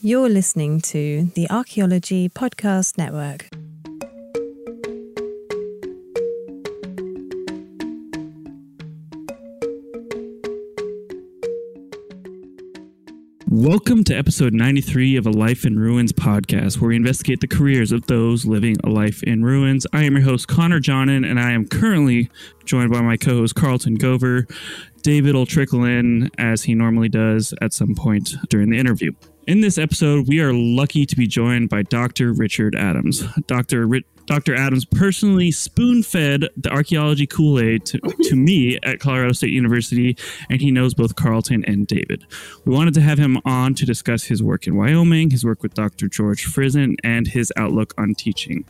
You're listening to the Archaeology Podcast Network. Welcome to episode 93 of a Life in Ruins podcast, where we investigate the careers of those living a life in ruins. I am your host, Connor Johnen, and I am currently joined by my co host, Carlton Gover. David will trickle in as he normally does at some point during the interview. In this episode, we are lucky to be joined by Dr. Richard Adams. Dr. Ri- Dr. Adams personally spoon fed the archaeology Kool Aid to, to me at Colorado State University, and he knows both Carlton and David. We wanted to have him on to discuss his work in Wyoming, his work with Dr. George Frison, and his outlook on teaching.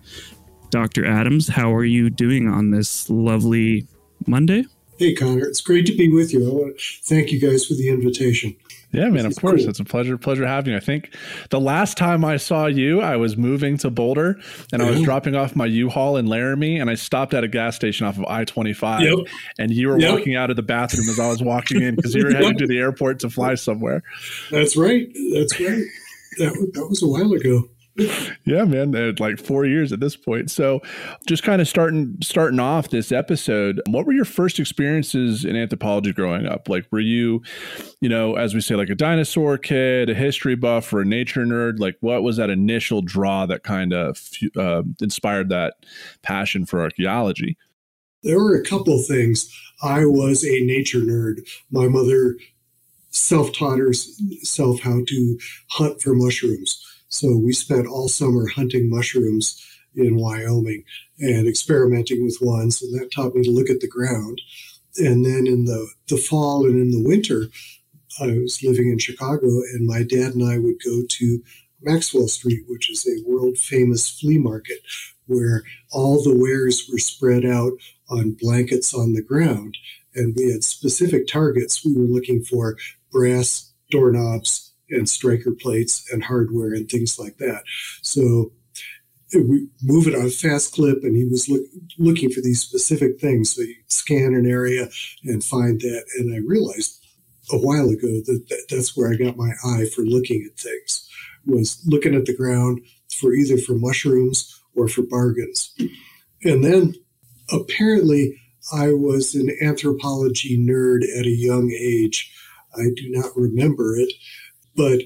Dr. Adams, how are you doing on this lovely Monday? Hey, Connor, it's great to be with you. I want to thank you guys for the invitation. Yeah, man, of course. Cool. It's a pleasure, pleasure having you. I think the last time I saw you, I was moving to Boulder and I was mm-hmm. dropping off my U-Haul in Laramie and I stopped at a gas station off of I-25 yep. and you were yep. walking out of the bathroom as I was walking in because you were heading to the airport to fly somewhere. That's right. That's right. That, that was a while ago yeah, man, like four years at this point. So, just kind of starting starting off this episode, what were your first experiences in anthropology growing up? Like, were you, you know, as we say, like a dinosaur kid, a history buff, or a nature nerd? Like, what was that initial draw that kind of uh, inspired that passion for archaeology? There were a couple things. I was a nature nerd. My mother self taught herself how to hunt for mushrooms. So we spent all summer hunting mushrooms in Wyoming and experimenting with ones, and that taught me to look at the ground. And then in the, the fall and in the winter, I was living in Chicago, and my dad and I would go to Maxwell Street, which is a world famous flea market where all the wares were spread out on blankets on the ground. And we had specific targets. We were looking for brass doorknobs, and striker plates and hardware and things like that. So we move it on a fast clip, and he was look, looking for these specific things. So you scan an area and find that. And I realized a while ago that, that that's where I got my eye for looking at things was looking at the ground for either for mushrooms or for bargains. And then apparently I was an anthropology nerd at a young age. I do not remember it, but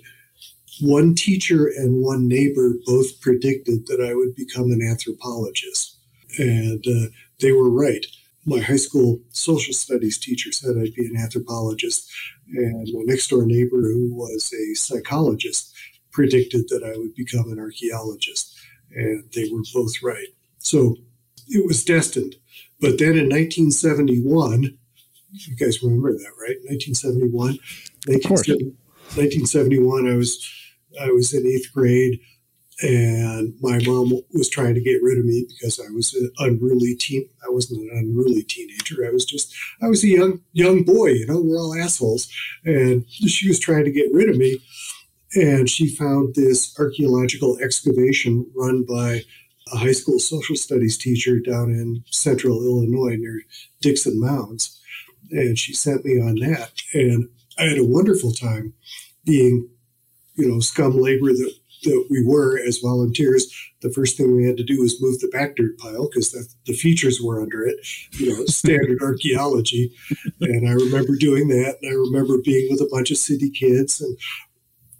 one teacher and one neighbor both predicted that I would become an anthropologist. And uh, they were right. My high school social studies teacher said I'd be an anthropologist. And my next door neighbor, who was a psychologist, predicted that I would become an archaeologist. And they were both right. So it was destined. But then in 1971, you guys remember that, right? 1971. Of course. 1971, I was I was in eighth grade, and my mom was trying to get rid of me because I was an unruly teen. I wasn't an unruly teenager. I was just I was a young young boy. You know, we're all assholes, and she was trying to get rid of me. And she found this archaeological excavation run by a high school social studies teacher down in central Illinois near Dickson Mounds. And she sent me on that. And I had a wonderful time being, you know, scum labor that, that we were as volunteers. The first thing we had to do was move the back dirt pile because the, the features were under it, you know, standard archaeology. And I remember doing that. And I remember being with a bunch of city kids and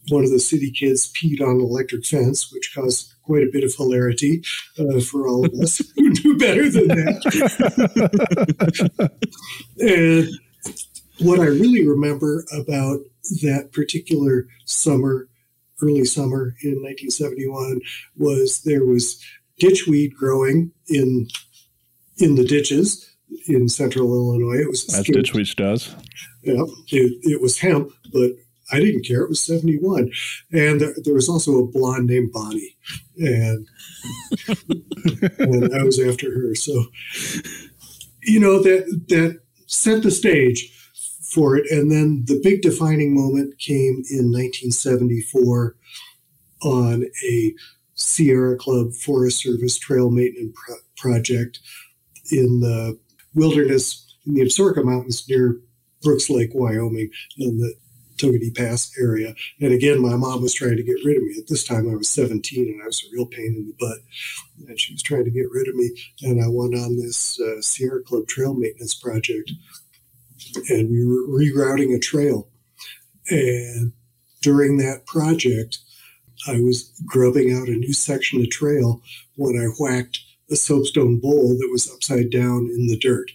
one of the city kids peed on an electric fence, which caused quite a bit of hilarity uh, for all of us who knew better than that. and what I really remember about that particular summer, early summer in 1971, was there was ditchweed growing in in the ditches in central Illinois. It was as ditchweed does. Yeah, it, it was hemp, but I didn't care. It was 71. And there, there was also a blonde named Bonnie. And, and I was after her. So, you know, that, that set the stage for it. And then the big defining moment came in 1974 on a Sierra Club Forest Service trail maintenance pro- project in the wilderness in the Absaroka Mountains near Brooks Lake, Wyoming. in the Togwotee Pass area. And again, my mom was trying to get rid of me. At this time, I was 17 and I was a real pain in the butt. And she was trying to get rid of me. And I went on this uh, Sierra Club trail maintenance project. And we were rerouting a trail. And during that project, I was grubbing out a new section of trail when I whacked a soapstone bowl that was upside down in the dirt.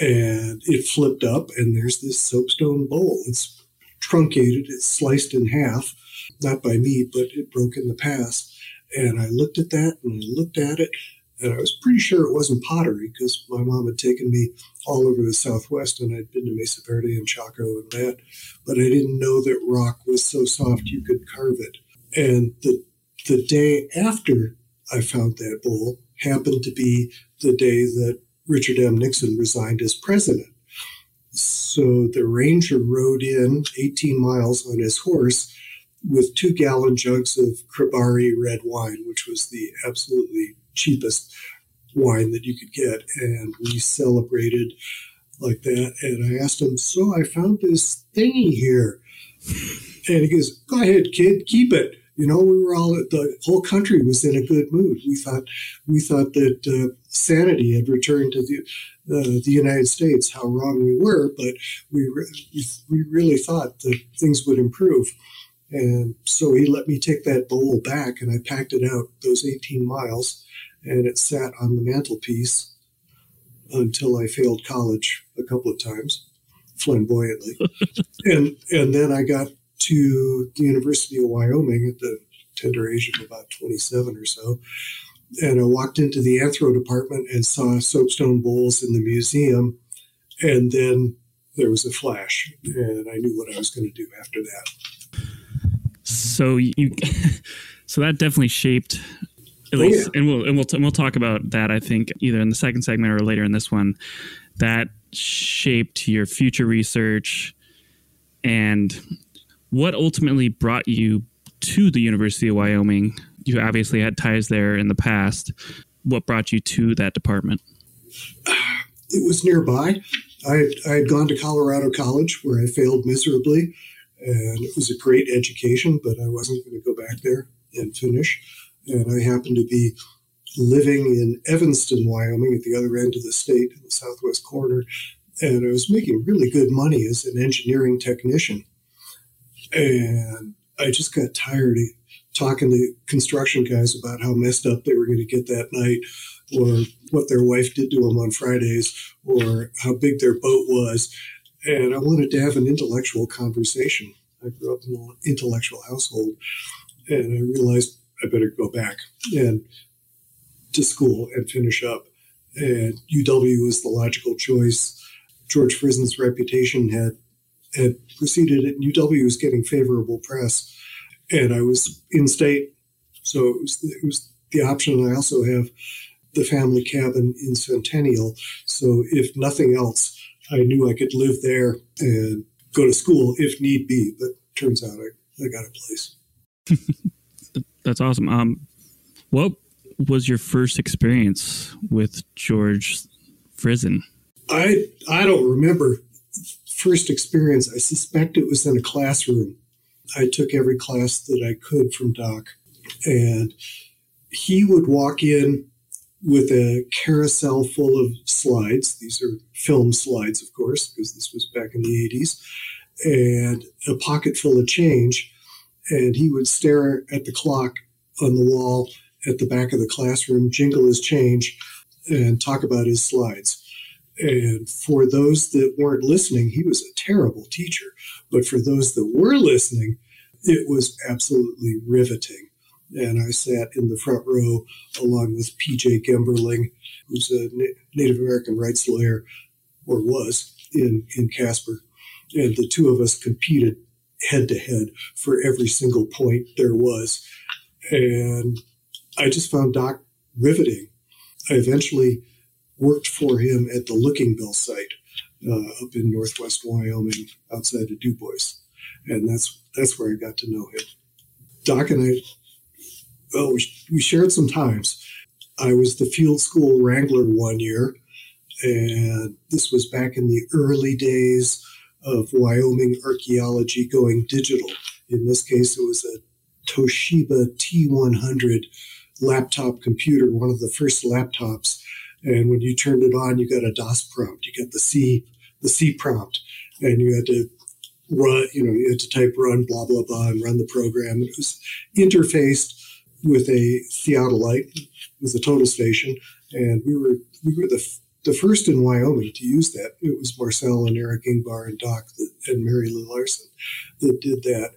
And it flipped up, and there's this soapstone bowl. It's truncated, it's sliced in half, not by me, but it broke in the past. And I looked at that and I looked at it, and I was pretty sure it wasn't pottery because my mom had taken me all over the Southwest and I'd been to Mesa Verde and Chaco and that. But I didn't know that rock was so soft you could carve it. And the, the day after I found that bowl happened to be the day that Richard M. Nixon resigned as president. So the ranger rode in 18 miles on his horse with two gallon jugs of Cribari red wine, which was the absolutely cheapest wine that you could get. And we celebrated like that. And I asked him, So I found this thingy here. And he goes, Go ahead, kid, keep it. You know, we were all the whole country was in a good mood. We thought we thought that uh, sanity had returned to the uh, the United States. How wrong we were, but we re- we really thought that things would improve. And so he let me take that bowl back, and I packed it out those 18 miles, and it sat on the mantelpiece until I failed college a couple of times, flamboyantly, and and then I got to the University of Wyoming at the tender age of about 27 or so. And I walked into the anthro department and saw soapstone bowls in the museum. And then there was a flash, and I knew what I was going to do after that. So you, so that definitely shaped at oh, least, yeah. and we'll and we'll t- we'll talk about that. I think either in the second segment or later in this one, that shaped your future research and what ultimately brought you to the University of Wyoming? You obviously had ties there in the past. What brought you to that department? It was nearby. I, I had gone to Colorado College where I failed miserably, and it was a great education, but I wasn't going to go back there and finish. And I happened to be living in Evanston, Wyoming, at the other end of the state in the southwest corner, and I was making really good money as an engineering technician. And I just got tired of talking to construction guys about how messed up they were going to get that night, or what their wife did to them on Fridays, or how big their boat was. And I wanted to have an intellectual conversation. I grew up in an intellectual household, and I realized I better go back and to school and finish up. And UW was the logical choice. George Frison's reputation had had proceeded and UW was getting favorable press. And I was in state, so it was, it was the option. I also have the family cabin in Centennial. So if nothing else, I knew I could live there and go to school if need be. But turns out I, I got a place. That's awesome. Um, what was your first experience with George Frison? I I don't remember first experience, I suspect it was in a classroom. I took every class that I could from Doc, and he would walk in with a carousel full of slides. These are film slides, of course, because this was back in the 80s, and a pocket full of change. And he would stare at the clock on the wall at the back of the classroom, jingle his change, and talk about his slides. And for those that weren't listening, he was a terrible teacher. But for those that were listening, it was absolutely riveting. And I sat in the front row along with PJ Gemberling, who's a Native American rights lawyer, or was in, in Casper. And the two of us competed head to head for every single point there was. And I just found Doc riveting. I eventually worked for him at the Lookingbill site uh, up in northwest Wyoming, outside of Dubois, and that's that's where I got to know him. Doc and I, well, we, we shared some times. I was the field school wrangler one year, and this was back in the early days of Wyoming archaeology going digital. In this case, it was a Toshiba T100 laptop computer, one of the first laptops. And when you turned it on, you got a DOS prompt. You got the C, the C prompt, and you had to run. You know, you had to type run blah blah blah and run the program. It was interfaced with a theodolite, with a total station, and we were we were the the first in Wyoming to use that. It was Marcel and Eric Ingbar and Doc that, and Mary Lou Larson that did that.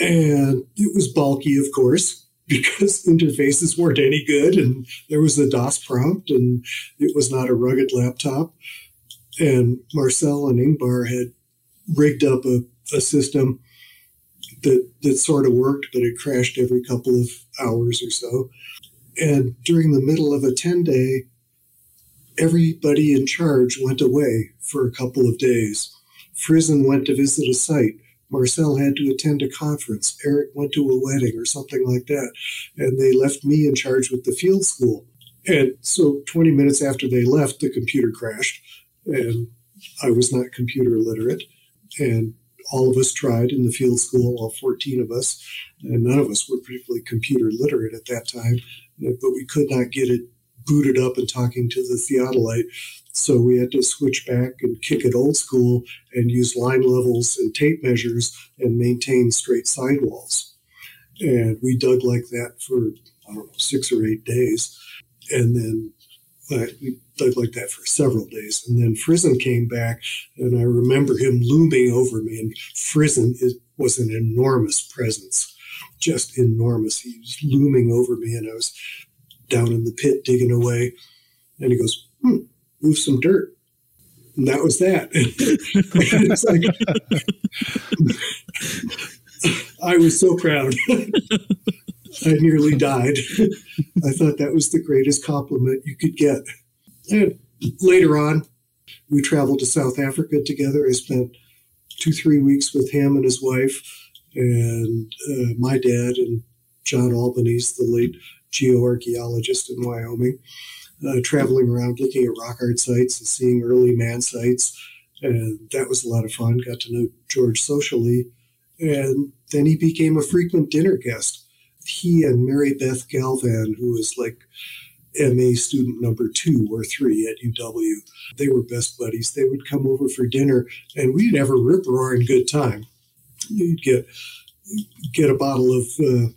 And it was bulky, of course, because interfaces weren't any good. And there was a DOS prompt, and it was not a rugged laptop. And Marcel and Ingbar had rigged up a, a system that, that sort of worked, but it crashed every couple of hours or so. And during the middle of a 10 day, everybody in charge went away for a couple of days. Frison went to visit a site. Marcel had to attend a conference. Eric went to a wedding or something like that. And they left me in charge with the field school. And so 20 minutes after they left, the computer crashed. And I was not computer literate. And all of us tried in the field school, all 14 of us. And none of us were particularly computer literate at that time. But we could not get it booted up and talking to the theodolite. So we had to switch back and kick it old school and use line levels and tape measures and maintain straight sidewalls. And we dug like that for, I don't know, six or eight days. And then we dug like that for several days. And then Frison came back, and I remember him looming over me. And Frison is, was an enormous presence, just enormous. He was looming over me, and I was down in the pit digging away. And he goes, hmm, move some dirt. And that was that. like, I was so proud. I nearly died. I thought that was the greatest compliment you could get. And later on, we traveled to South Africa together. I spent two, three weeks with him and his wife, and uh, my dad and John Albanese, the late geoarchaeologist in Wyoming, uh, traveling around looking at rock art sites and seeing early man sites. And that was a lot of fun. Got to know George socially. And then he became a frequent dinner guest. He and Mary Beth Galvan, who was like MA student number two or three at UW, they were best buddies. They would come over for dinner and we'd have a rip roaring good time. You'd get get a bottle of uh,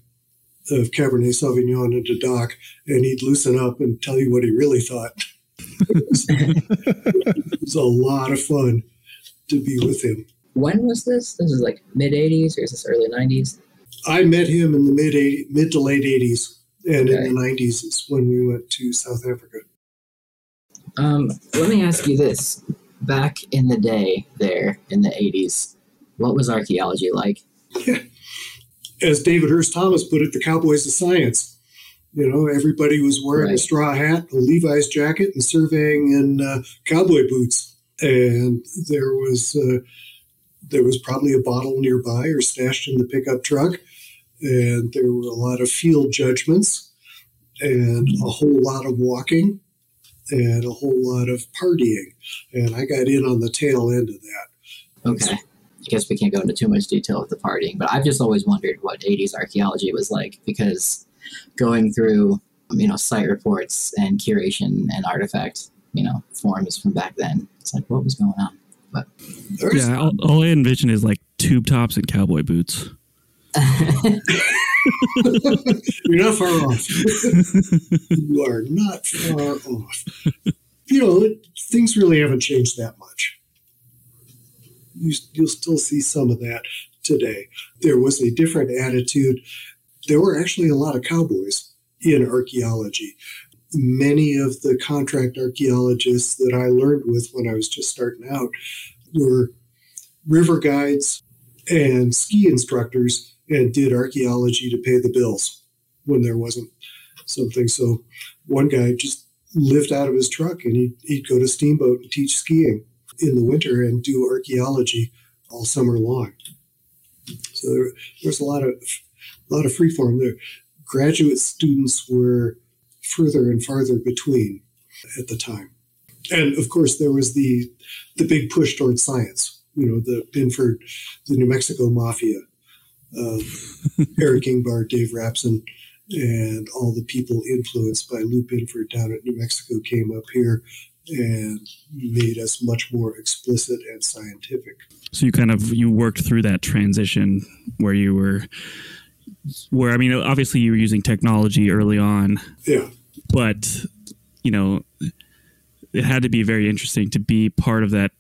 of Cabernet Sauvignon into Doc, and he'd loosen up and tell you what he really thought. it, was, it was a lot of fun to be with him. When was this? This is like mid '80s, or is this early '90s? I met him in the mid 80, mid to late '80s, and okay. in the '90s is when we went to South Africa. Um, let me ask you this: Back in the day, there in the '80s, what was archaeology like? as David Hurst Thomas put it, the cowboys of science. You know, everybody was wearing right. a straw hat, a Levi's jacket, and surveying in uh, cowboy boots. And there was uh, there was probably a bottle nearby or stashed in the pickup truck. And there were a lot of field judgments and a whole lot of walking and a whole lot of partying. And I got in on the tail end of that. Okay. I guess we can't go into too much detail with the partying, but I've just always wondered what 80s archaeology was like because going through, you know, site reports and curation and artifact, you know, forms from back then, it's like, what was going on? But yeah, all, all I envision is like tube tops and cowboy boots. You're not far off. you are not far off. You know, things really haven't changed that much you, you'll still see some of that today. There was a different attitude. There were actually a lot of cowboys in archaeology. Many of the contract archaeologists that I learned with when I was just starting out were river guides and ski instructors and did archaeology to pay the bills when there wasn't something. So one guy just lived out of his truck and he'd, he'd go to Steamboat and teach skiing in the winter and do archaeology all summer long. So there, was a lot of a lot of freeform there. Graduate students were further and farther between at the time, and of course there was the the big push towards science you know, the Binford, the New Mexico Mafia, uh, Eric Ingbar, Dave Rapson, and all the people influenced by Lou Binford down at New Mexico came up here and made us much more explicit and scientific. So you kind of you worked through that transition where you were where I mean obviously you were using technology early on. Yeah. But you know it had to be very interesting to be part of that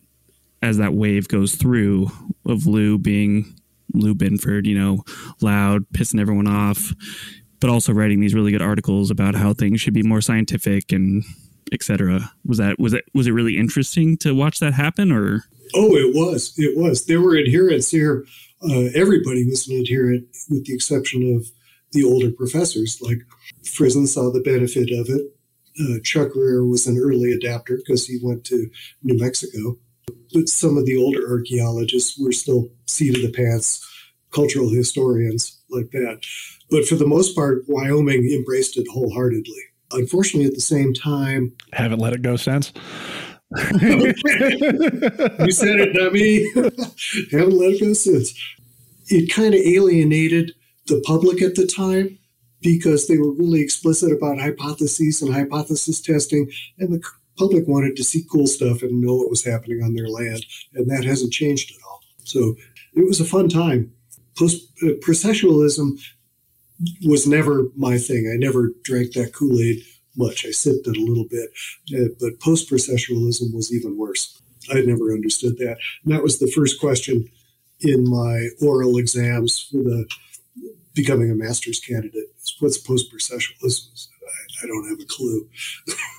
as that wave goes through of Lou being Lou Binford, you know, loud, pissing everyone off, but also writing these really good articles about how things should be more scientific and etc. Was that was it was it really interesting to watch that happen or? Oh, it was. It was. There were adherents here. Uh, everybody was an adherent, with the exception of the older professors. Like Frison saw the benefit of it. Uh, Chuck Greer was an early adapter because he went to New Mexico. But some of the older archaeologists were still seat of the pants cultural historians like that. But for the most part, Wyoming embraced it wholeheartedly. Unfortunately, at the same time, haven't let it go since. you said it, dummy. haven't let it go since. It kind of alienated the public at the time because they were really explicit about hypotheses and hypothesis testing, and the public wanted to see cool stuff and know what was happening on their land, and that hasn't changed at all. So it was a fun time. Post uh, processualism was never my thing. I never drank that Kool Aid much. I sipped it a little bit, uh, but post processualism was even worse. I never understood that. And that was the first question in my oral exams for the becoming a master's candidate. What's post processualism? I, I don't have a clue.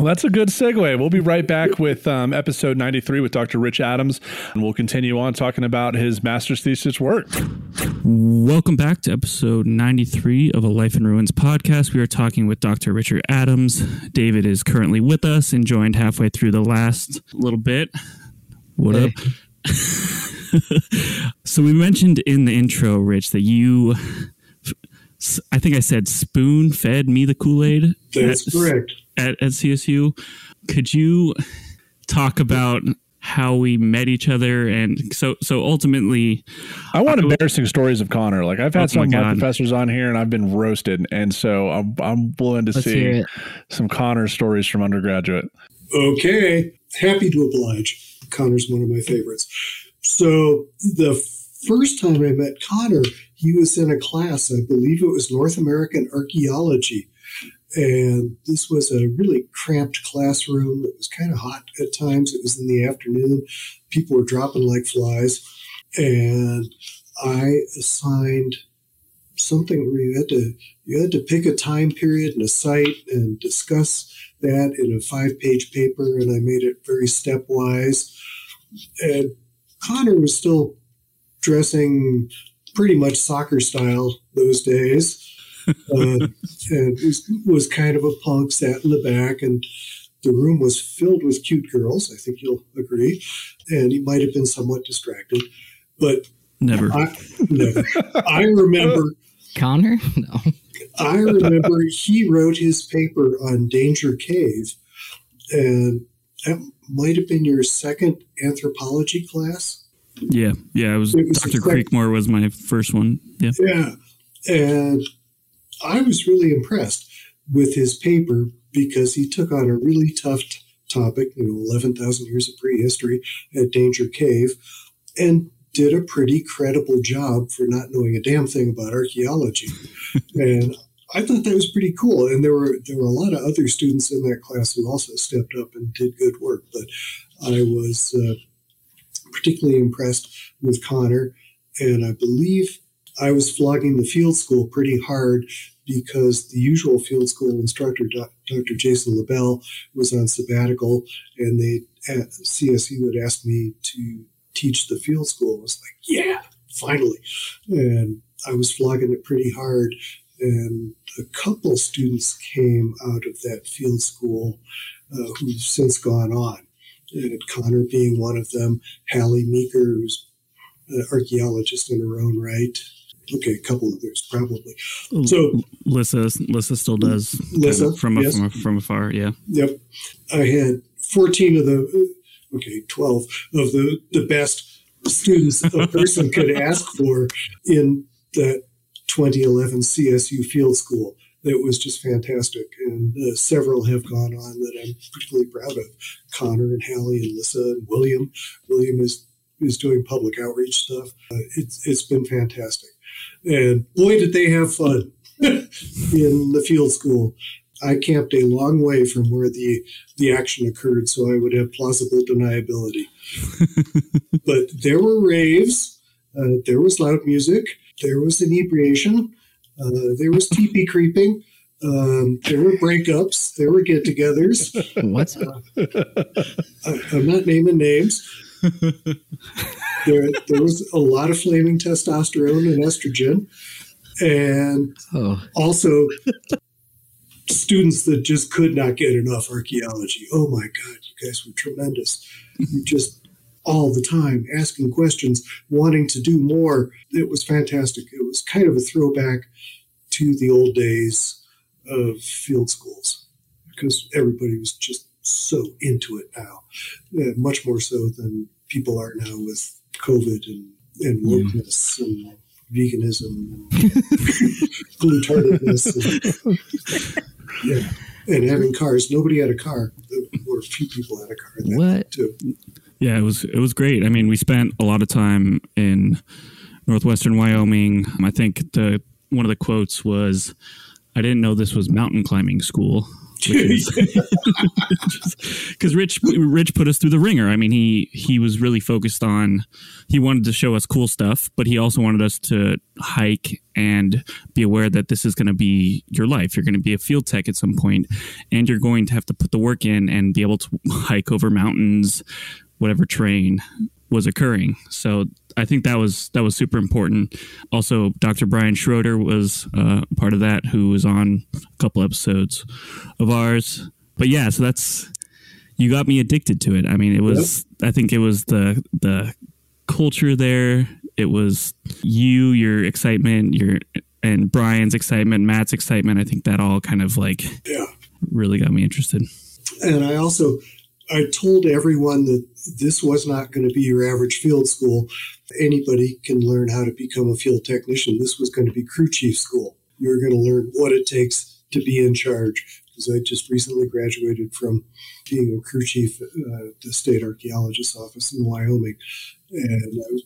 Well, that's a good segue. We'll be right back with um, episode 93 with Dr. Rich Adams, and we'll continue on talking about his master's thesis work. Welcome back to episode 93 of a Life in Ruins podcast. We are talking with Dr. Richard Adams. David is currently with us and joined halfway through the last little bit. What hey. up? so, we mentioned in the intro, Rich, that you I think I said spoon fed me the Kool Aid. That's at, correct. At, at CSU. Could you talk about how we met each other and so so ultimately i want I, embarrassing stories of connor like i've had oh some of my God. professors on here and i've been roasted and so i'm, I'm willing to Let's see some connor stories from undergraduate okay happy to oblige connor's one of my favorites so the first time i met connor he was in a class, I believe it was North American Archaeology. And this was a really cramped classroom. It was kind of hot at times. It was in the afternoon. People were dropping like flies. And I assigned something where you had to you had to pick a time period and a site and discuss that in a five page paper and I made it very stepwise. And Connor was still dressing pretty much soccer style those days. Uh, and was, was kind of a punk, sat in the back, and the room was filled with cute girls. I think you'll agree. And he might have been somewhat distracted, but never. I, never. I remember Connor. No, I remember he wrote his paper on Danger Cave, and that might have been your second anthropology class. Yeah, yeah. It was, it was Dr. Creekmore was my first one. Yeah, yeah, and I was really impressed with his paper because he took on a really tough t- topic, you know, eleven thousand years of prehistory at Danger Cave, and did a pretty credible job for not knowing a damn thing about archaeology. and I thought that was pretty cool. And there were there were a lot of other students in that class who also stepped up and did good work. But I was uh, particularly impressed with Connor. And I believe I was flogging the field school pretty hard because the usual field school instructor, Dr. Jason LaBelle, was on sabbatical, and they at CSU had asked me to teach the field school. I was like, yeah, finally. And I was flogging it pretty hard. And a couple students came out of that field school uh, who've since gone on Connor being one of them, Hallie Meeker, who's an archaeologist in her own right. Okay, a couple others probably. So Lissa, Lissa still does Lissa kind of from, yes. from from afar. Yeah. Yep. I had fourteen of the okay, twelve of the the best students a person could ask for in that 2011 CSU Field School. That was just fantastic, and uh, several have gone on that I'm particularly proud of. Connor and Hallie and Lissa and William. William is is doing public outreach stuff. Uh, it's it's been fantastic, and boy did they have fun in the field school. I camped a long way from where the the action occurred, so I would have plausible deniability. but there were raves, uh, there was loud music, there was inebriation, uh, there was teepee creeping. Um, there were breakups. There were get-togethers. What's I, I'm not naming names. there, there was a lot of flaming testosterone and estrogen, and oh also students that just could not get enough archaeology. Oh my God, you guys were tremendous. You just all the time asking questions, wanting to do more. It was fantastic. It was kind of a throwback to the old days of field schools because everybody was just so into it now, yeah, much more so than people are now with COVID and, and wokeness and veganism and glutardedness. And, yeah. And having cars. Nobody had a car. Or a few people had a car. What? Too. Yeah, it was it was great. I mean, we spent a lot of time in northwestern Wyoming. I think the one of the quotes was, "I didn't know this was mountain climbing school." Because Rich Rich put us through the ringer. I mean, he he was really focused on. He wanted to show us cool stuff, but he also wanted us to hike and be aware that this is going to be your life. You're going to be a field tech at some point, and you're going to have to put the work in and be able to hike over mountains, whatever terrain was occurring. So I think that was that was super important. Also, Dr. Brian Schroeder was uh, part of that, who was on a couple episodes of ours. But yeah, so that's you got me addicted to it. I mean, it was I think it was the the culture there. It was you, your excitement, your and Brian's excitement, Matt's excitement. I think that all kind of like Yeah. really got me interested. And I also I told everyone that this was not going to be your average field school. Anybody can learn how to become a field technician. This was going to be crew chief school. You're going to learn what it takes to be in charge. Because I just recently graduated from being a crew chief at uh, the state archaeologist's office in Wyoming, and I was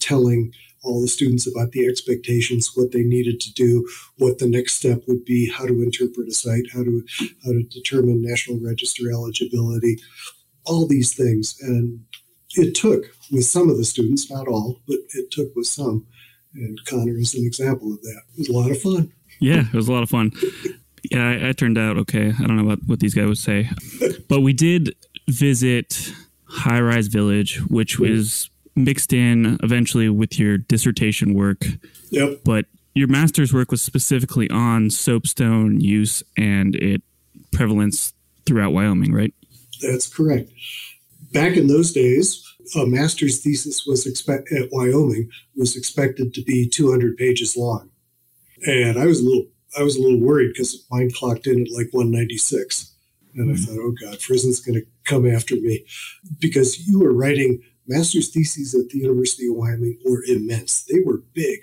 telling all the students about the expectations, what they needed to do, what the next step would be, how to interpret a site, how to how to determine National Register eligibility, all these things. And it took with some of the students, not all, but it took with some. And Connor is an example of that. It was a lot of fun. Yeah, it was a lot of fun. Yeah, I, I turned out okay. I don't know what, what these guys would say, but we did visit High Rise Village, which was mixed in eventually with your dissertation work. Yep. But your master's work was specifically on soapstone use and it prevalence throughout Wyoming, right? That's correct. Back in those days, a master's thesis was expect at Wyoming was expected to be 200 pages long, and I was a little I was a little worried because mine clocked in at like 196, and I mm-hmm. thought, oh God, Frison's going to come after me because you were writing master's theses at the University of Wyoming were immense. They were big,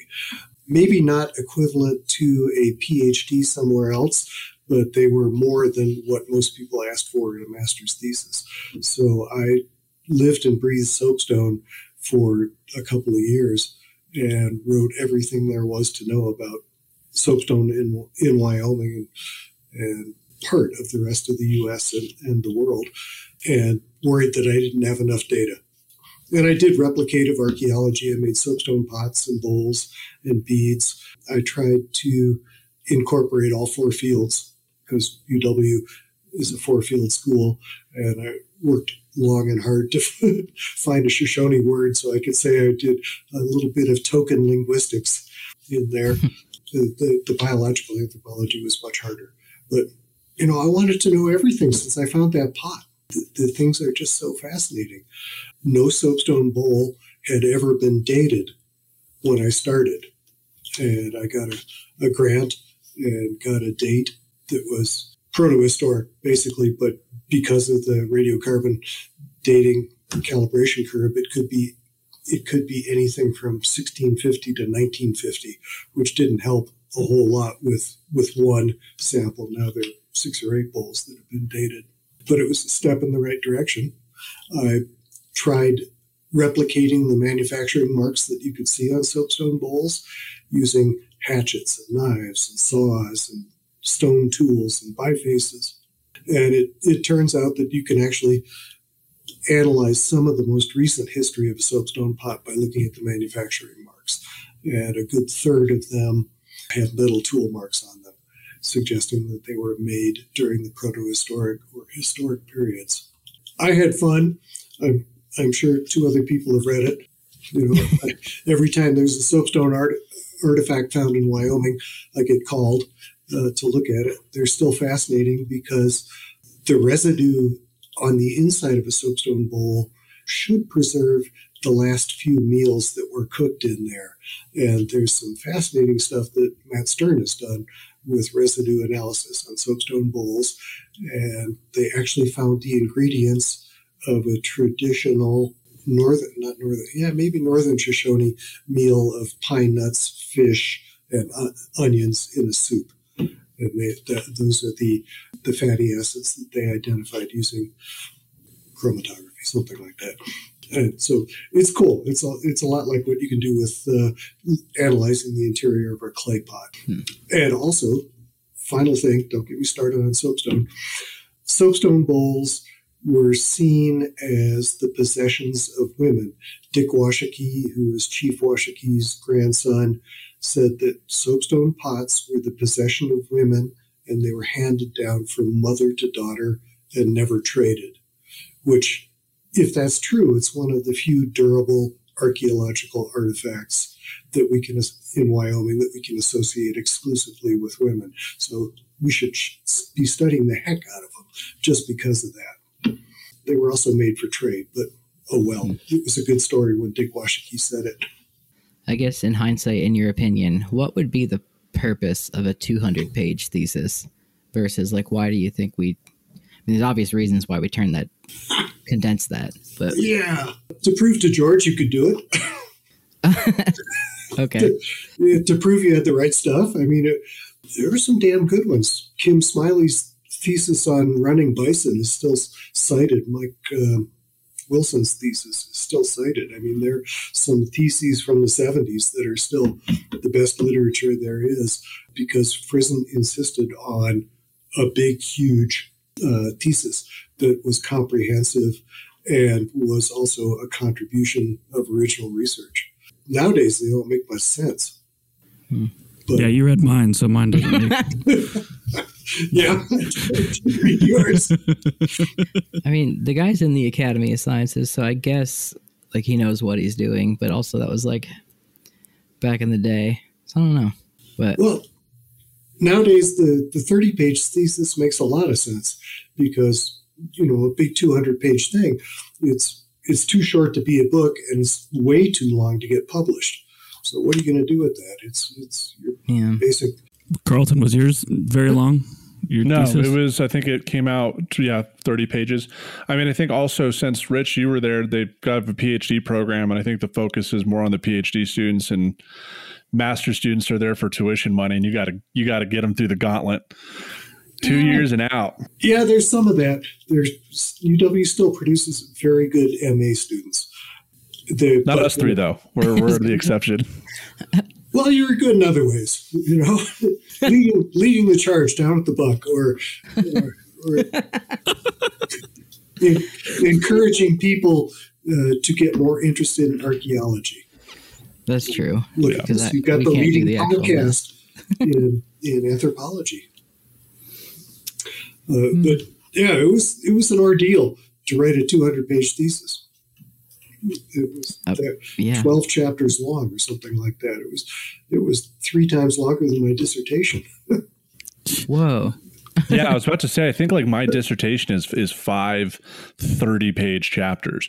maybe not equivalent to a PhD somewhere else, but they were more than what most people asked for in a master's thesis. So I lived and breathed soapstone for a couple of years and wrote everything there was to know about soapstone in in Wyoming and, and part of the rest of the U.S. and, and the world, and worried that I didn't have enough data. And I did replicative archaeology. I made soapstone pots and bowls and beads. I tried to incorporate all four fields because UW is a four field school, and I worked long and hard to find a Shoshone word so I could say I did a little bit of token linguistics in there. the, the, the biological anthropology was much harder. But, you know, I wanted to know everything since I found that pot. The, the things are just so fascinating. No soapstone bowl had ever been dated when I started. And I got a, a grant and got a date that was protohistoric, basically, but because of the radiocarbon dating calibration curve, it could be it could be anything from 1650 to 1950, which didn't help a whole lot with with one sample. Now there are six or eight bowls that have been dated, but it was a step in the right direction. I tried replicating the manufacturing marks that you could see on soapstone bowls using hatchets and knives and saws and stone tools and bifaces. And it, it turns out that you can actually analyze some of the most recent history of a soapstone pot by looking at the manufacturing marks. And a good third of them have metal tool marks on them, suggesting that they were made during the proto-historic or historic periods. I had fun. I'm, I'm sure two other people have read it. You know, every time there's a soapstone art, artifact found in Wyoming, I get called uh, to look at it. They're still fascinating because the residue on the inside of a soapstone bowl should preserve the last few meals that were cooked in there. And there's some fascinating stuff that Matt Stern has done with residue analysis on soapstone bowls. And they actually found the ingredients of a traditional northern, not northern, yeah, maybe northern Shoshone meal of pine nuts, fish, and onions in a soup. And they, that, those are the, the fatty acids that they identified using chromatography, something like that. And so it's cool. It's a, it's a lot like what you can do with uh, analyzing the interior of a clay pot. Hmm. And also, final thing, don't get me started on soapstone. Soapstone bowls were seen as the possessions of women. Dick Washakie, who was Chief Washakie's grandson, said that soapstone pots were the possession of women and they were handed down from mother to daughter and never traded. Which, if that's true, it's one of the few durable archaeological artifacts that we can in Wyoming that we can associate exclusively with women. So we should be studying the heck out of them just because of that. They were also made for trade, but oh well. Hmm. It was a good story when Dick Washakie said it. I guess in hindsight, in your opinion, what would be the purpose of a 200 page thesis versus like why do you think we I mean, there's obvious reasons why we turned that condense that but yeah. To prove to george you could do it. Okay. To, to, prove you had the right stuff. I mean it, there are some damn good ones. Kim smiley's thesis on running bison is still cited. Mike uh, Wilson's thesis is still cited. I mean, there are some theses from the 70s that are still the best literature there is because Frison insisted on a big, huge uh, thesis that was comprehensive and was also a contribution of original research. Nowadays, they don't make much sense. Hmm. But, yeah, you read mine, so mine doesn't make. yeah, yours. I mean, the guy's in the Academy of Sciences, so I guess like he knows what he's doing. But also, that was like back in the day. So I don't know. But well, nowadays the the thirty page thesis makes a lot of sense because you know a big two hundred page thing, it's it's too short to be a book and it's way too long to get published. So what are you going to do with that? It's it's yeah. basic Carlton, was yours very long? Your no, thesis? it was. I think it came out. Yeah, thirty pages. I mean, I think also since Rich, you were there, they've got a PhD program, and I think the focus is more on the PhD students and master students are there for tuition money, and you got to you got to get them through the gauntlet. Two yeah. years and out. Yeah, there's some of that. There's UW still produces very good MA students. They, Not us three though. We're we're the exception. well, you were good in other ways, you know, leading, leading, the charge down at the buck or, or, or in, encouraging people uh, to get more interested in archaeology. That's true. Look, yeah. you've got the leading the podcast in, in anthropology. Uh, mm. But yeah, it was it was an ordeal to write a 200 page thesis. It was uh, yeah. twelve chapters long or something like that. It was it was three times longer than my dissertation. Whoa. yeah, I was about to say. I think like my dissertation is is five 30 page chapters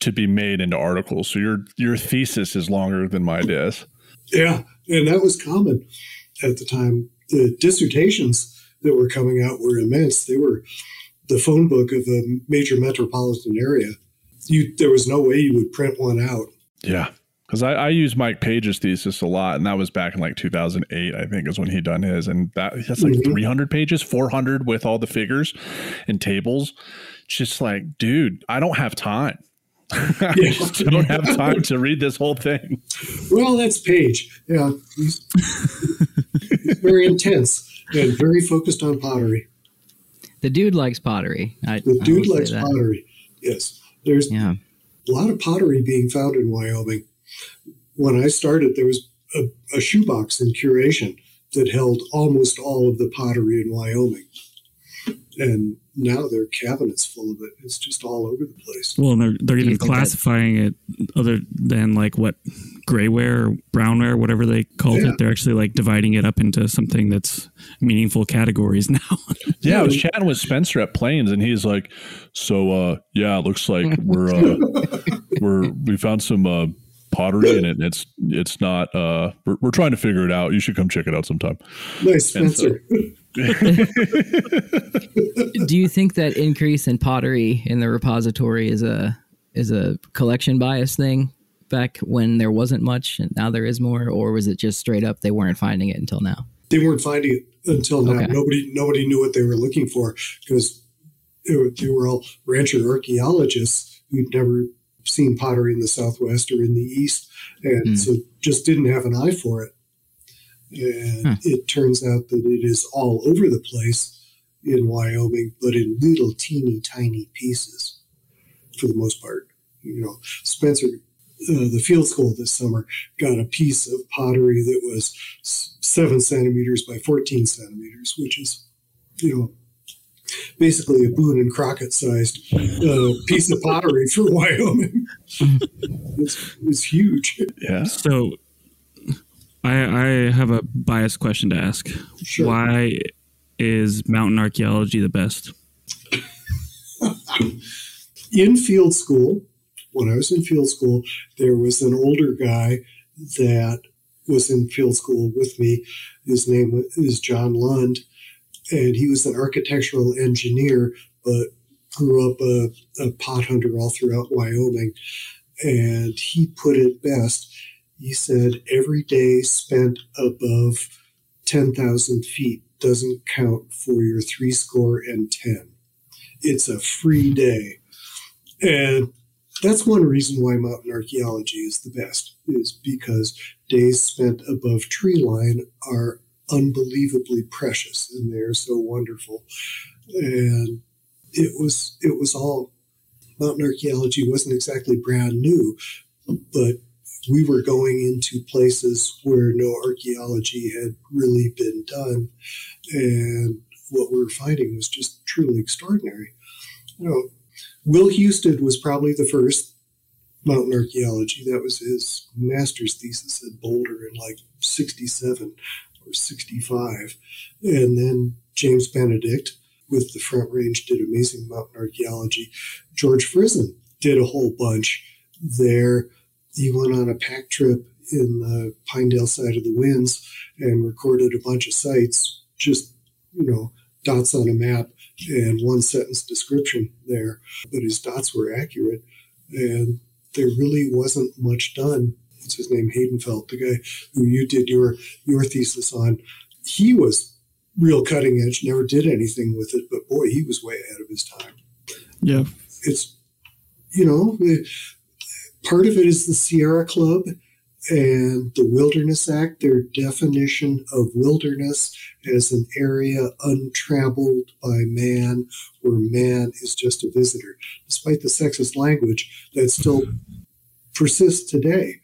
to be made into articles. So your your thesis is longer than my dis. Yeah, and that was common at the time. The dissertations that were coming out were immense. They were the phone book of a major metropolitan area you there was no way you would print one out Yeah. Because I, I use Mike Page's thesis a lot, and that was back in like 2008, I think, is when he done his, and that that's like Mhm. 300 pages, 400 with all the figures and tables. Just like, dude, I don't have time. I just don't have time to read this whole thing. Well, that's Page. Yeah, he's, he's very intense and very focused on pottery. The dude likes pottery. I, The dude will likes pottery. Yes, there's Yeah. a lot of pottery being found in Wyoming. When I started, there was a, a shoebox in curation that held almost all of the pottery in Wyoming. And now their are cabinets full of it. It's just all over the place. Well, and they're they're even think that- classifying it other than like what grayware or brownware, whatever they called Yeah. it. They're actually like dividing it up into something that's meaningful categories now. Yeah, I was chatting with Spencer at Plains, and he's like, "So, uh, yeah, it looks like we're uh, we're we found some uh, pottery, and it, it's it's not. Uh, we're, we're trying to figure it out. You should come check it out sometime." Nice, And so- Spencer. Do you think that increase in pottery in the repository is a is a collection bias thing back when there wasn't much and now there is more, or was it just straight up they weren't finding it until now? they weren't finding it until now. Okay. Nobody nobody knew what they were looking for because they were, they were all rancher archaeologists who'd never seen pottery in the Southwest or in the East, and Hmm. so just didn't have an eye for it. And Huh. it turns out that it is all over the place in Wyoming, but in little teeny tiny pieces for the most part. You know, Spencer, uh, the field school this summer got a piece of pottery that was seven centimeters by 14 centimeters, which is, you know, basically a Boone and Crockett sized uh, piece of pottery for Wyoming. it's, it's huge. Yeah, so, I I have a biased question to ask. Sure. Why is mountain archaeology the best? in field school, when I was in field school, there was an older guy that was in field school with me. His name is John Lund, and he was an architectural engineer, but grew up a, a pot hunter all throughout Wyoming. And he put it best. He said, every day spent above 10,000 feet doesn't count for your three score and 10. It's a free day. And that's one reason why mountain archaeology is the best, is because days spent above tree line are unbelievably precious and they're so wonderful. And it was it was all mountain archaeology wasn't exactly brand new, but we were going into places where no archaeology had really been done. And what we were finding was just truly extraordinary. You know, Will Houston was probably the first mountain archaeology. That was his master's thesis at Boulder in like 67 or 65. And then James Benedict with the Front Range did amazing mountain archaeology. George Frison did a whole bunch there. He went on a pack trip in the Pinedale side of the winds and recorded a bunch of sites, just, you know, dots on a map and one sentence description there. But his dots were accurate and there really wasn't much done. What's his name? Haydenfeld, the guy who you did your your thesis on. He was real cutting edge, never did anything with it, but boy, he was way ahead of his time. Yeah. It's you know, part of it is the Sierra Club and the Wilderness Act, their definition of wilderness as an area untraveled by man, where man is just a visitor. Despite the sexist language, that still persists today.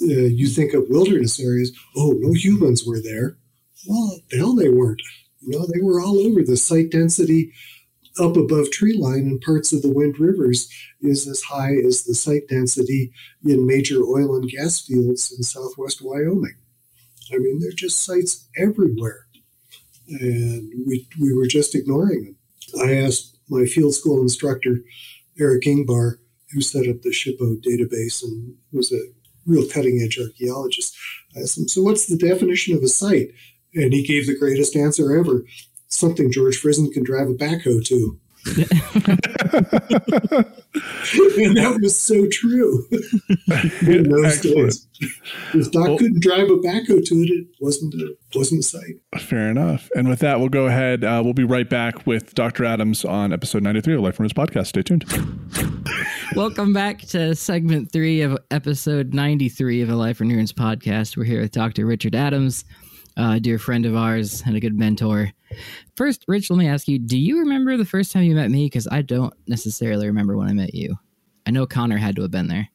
Uh, you think of wilderness areas, oh, no humans were there. Well, the hell they weren't. You know, they were all over. The site density up above tree line in parts of the Wind Rivers is as high as the site density in major oil and gas fields in southwest Wyoming. I mean, they're just sites everywhere. And we, we were just ignoring them. I asked my field school instructor, Eric Ingbar, who set up the SHPO database and was a real cutting edge archaeologist. I asked him, So, what's the definition of a site? And he gave the greatest answer ever something George Frison can drive a backhoe to. and that was so true in those Excellent. days. If Doc Well- couldn't drive a backhoe to it, it wasn't a, wasn't a sight. Fair enough. And with that, we'll go ahead. Uh, we'll be right back with Dr. Adams on episode 93 of Life in Ruins podcast. Stay tuned. Welcome back to segment three of episode 93 of a Life in Ruins podcast. We're here with Dr. Richard Adams, a dear friend of ours and a good mentor. First, Rich, let me ask you do you remember the first time you met me? Because I don't necessarily remember when I met you. I know Connor had to have been there.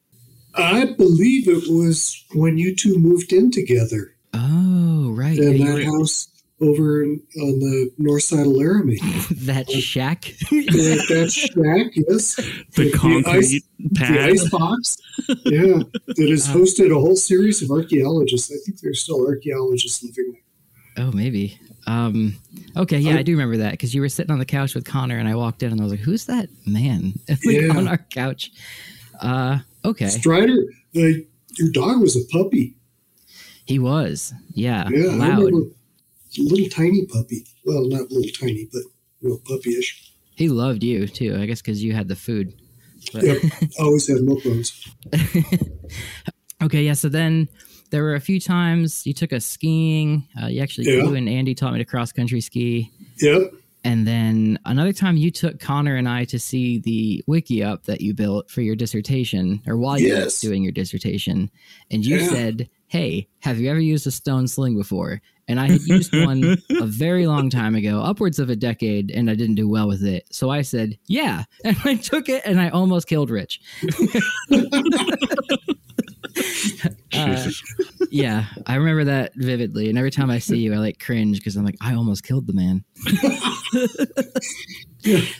I believe it was when you two moved in together Oh, right. in Yeah, that were- house over in, on the north side of Laramie. that uh, shack. that, that shack, yes. The concrete ice, the ice box. Yeah, that has hosted a whole series of archaeologists. I think there's still archaeologists living there. Oh, maybe. Um, okay, yeah, I do remember that because you were sitting on the couch with Connor, and I walked in and I was like, "Who's that man?" like Yeah. on our couch. Uh, okay, Strider, the, your dog was a puppy. he was, yeah, Yeah, loud. a little tiny puppy. Well, not little tiny, but know, puppyish. He loved you too, I guess, because you had the food. But, Yep, always had milk bones. okay, yeah. So then there were a few times you took us skiing. Uh, you actually, Yeah. you and Andy taught me to cross country ski. Yep, And then another time you took Connor and I to see the wiki up that you built for your dissertation, or while you were doing your dissertation. And you Yeah. said, Hey, have you ever used a stone sling before? And I had used one a very long time ago, upwards of a decade, and I didn't do well with it. So I said, Yeah. And I took it and I almost killed Rich. Uh, yeah, I remember that vividly. And every time I see you, I like cringe because I'm like, I almost killed the man.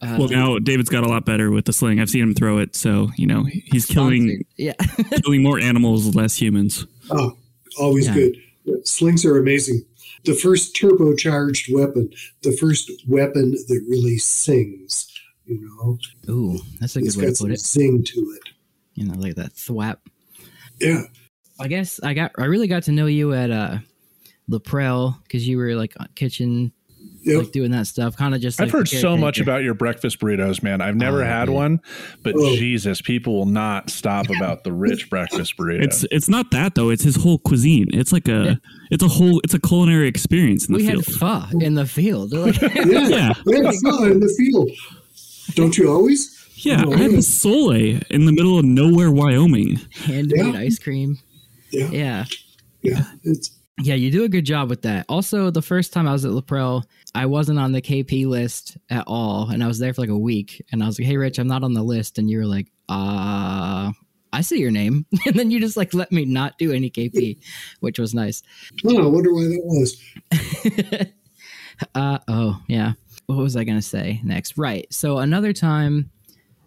Uh, Well, now David's got a lot better with the sling. I've seen him throw it, so you know he's killing. Yeah. killing more animals, less humans. oh, always Yeah. good. Slings are amazing. The first turbocharged weapon, the first weapon that really sings. You know, Ooh, that's a it's good way got to some put it. Sing to it. You know, like that thwap. Yeah, I guess I got I really got to know you at uh La Prele because you were like kitchen yep. like doing that stuff. Kind of just I've like heard so much about your breakfast burritos, man. I've never Oh, had yeah. one, but Oh. Jesus, people will not stop about the rich breakfast burrito. It's it's not that though. It's his whole cuisine. It's like a Yeah. it's a whole it's a culinary experience in the we field. had pho in the field. Like, Yeah, yeah, yeah, fun in the field. Don't you always? Yeah. I had yeah. a sole in the middle of nowhere, Wyoming. handmade Yeah. ice cream. Yeah, Yeah. yeah. It's Yeah, you do a good job with that. Also, the first time I was at La Prele, I wasn't on the KP list at all, and I was there for like a week. And I was like, "Hey, Rich, I'm not on the list," and you were like, "Uh, I see your name," and then you just like let me not do any KP, which was nice. oh, I wonder why that was. uh oh, yeah. What was I gonna say next? Right. So another time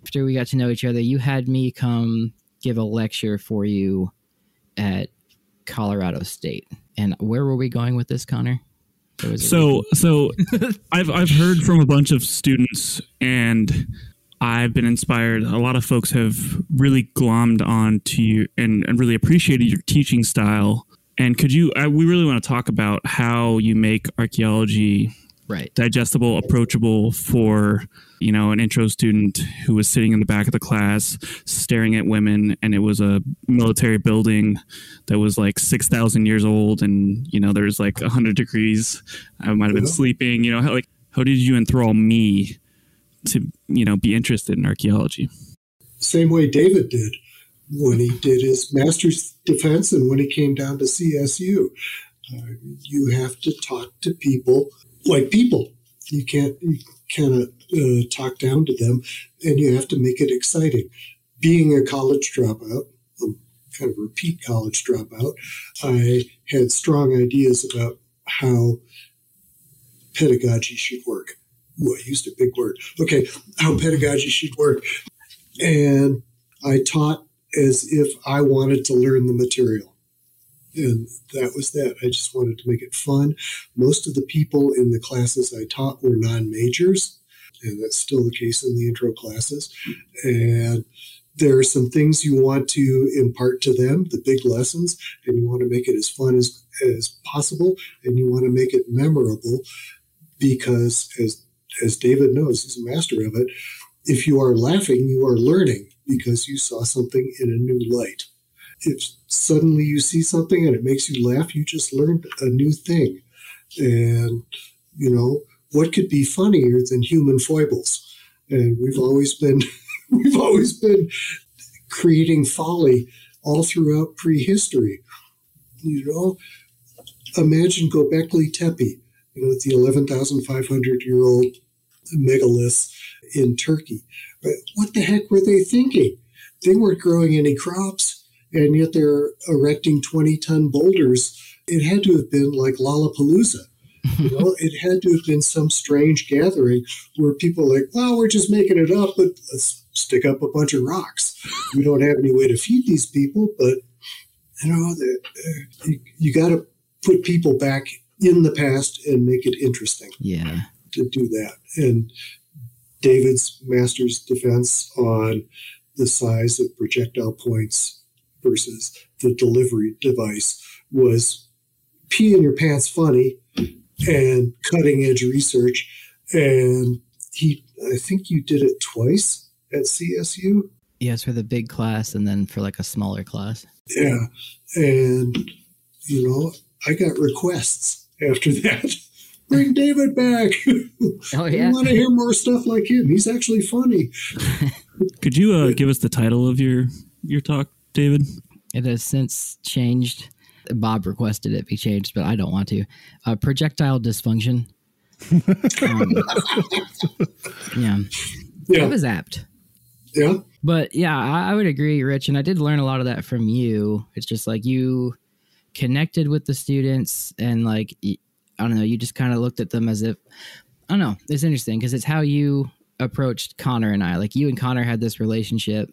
after we got to know each other, you had me come give a lecture for you at Colorado State. And where were we going with this, Connor? There was a So so I've I've heard from a bunch of students and I've been inspired. A lot of folks have really glommed on to you and, and really appreciated your teaching style. And could you? I, we really want to talk about how you make archaeology right. digestible, approachable for you know an intro student who was sitting in the back of the class staring at women, and it was a military building that was like six thousand years old, and you know there's like hundred degrees. I might have been Yeah. sleeping. You know, how, like how did you enthrall me to you know be interested in archaeology? Same way David did when he did his master's defense and when he came down to CSU. Uh, you have to talk to people like people. You can't you cannot uh, talk down to them, and you have to make it exciting. Being a college dropout, a kind of repeat college dropout, I had strong ideas about how pedagogy should work. Ooh, I used a big word. Okay, how pedagogy should work. And I taught as if I wanted to learn the material. And that was that. I just wanted to make it fun. Most of the people in the classes I taught were non majors, and that's still the case in the intro classes. And there are some things you want to impart to them, the big lessons, and you want to make it as fun as, as possible, and you want to make it memorable because, as as David knows, he's a master of it. If you are laughing, you are learning because you saw something in a new light. If suddenly you see something and it makes you laugh, you just learned a new thing. And, you know, what could be funnier than human foibles? And we've always been, we've always been creating folly all throughout prehistory. You know, imagine Göbekli Tepe, you know, the 11,500 year old megaliths in Turkey. But what the heck were they thinking? They weren't growing any crops, and yet they're erecting 20 ton boulders. It had to have been like Lollapalooza. You know, it had to have been some strange gathering where people are like, well, we're just making it up, but let's stick up a bunch of rocks. We don't have any way to feed these people, but you know, uh, you, you got to put people back in the past and make it interesting. Yeah. To do that. And David's master's defense on the size of projectile points versus the delivery device was pee in your pants funny and cutting edge research. And he, I think you did it twice at CSU. Yes, for the big class and then for like a smaller class. Yeah. And, you know, I got requests after that. Bring David back. Oh, yeah. I want to hear more stuff like him. He's actually funny. Could you uh, give us the title of your your talk, David? It has since changed. Bob requested it be changed, but I don't want to. Uh, projectile dysfunction. um, yeah. Yeah. It was apt. Yeah. But yeah, I, I would agree, Rich. And I did learn a lot of that from you. It's just like you connected with the students and like, I don't know, you just kind of looked at them as if, I don't know, it's interesting because it's how you approached Connor and I. Like you and Connor had this relationship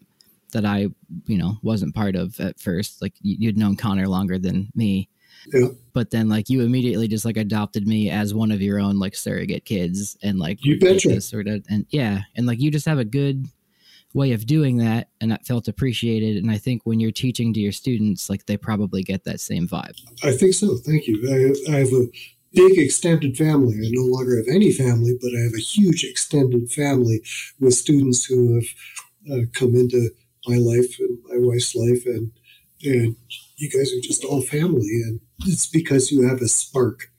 that I, you know, wasn't part of at first. Like you- you'd known Connor longer than me. Yeah. But then like you immediately just like adopted me as one of your own like surrogate kids and like You betcha. sort of and yeah. And like you just have a good way of doing that and that felt appreciated. And I think when you're teaching to your students, like they probably get that same vibe. I think so. Thank you. I, I have a big extended family. I no longer have any family, but I have a huge extended family with students who have uh, come into my life and my wife's life, and and you guys are just all family, and it's because you have a spark.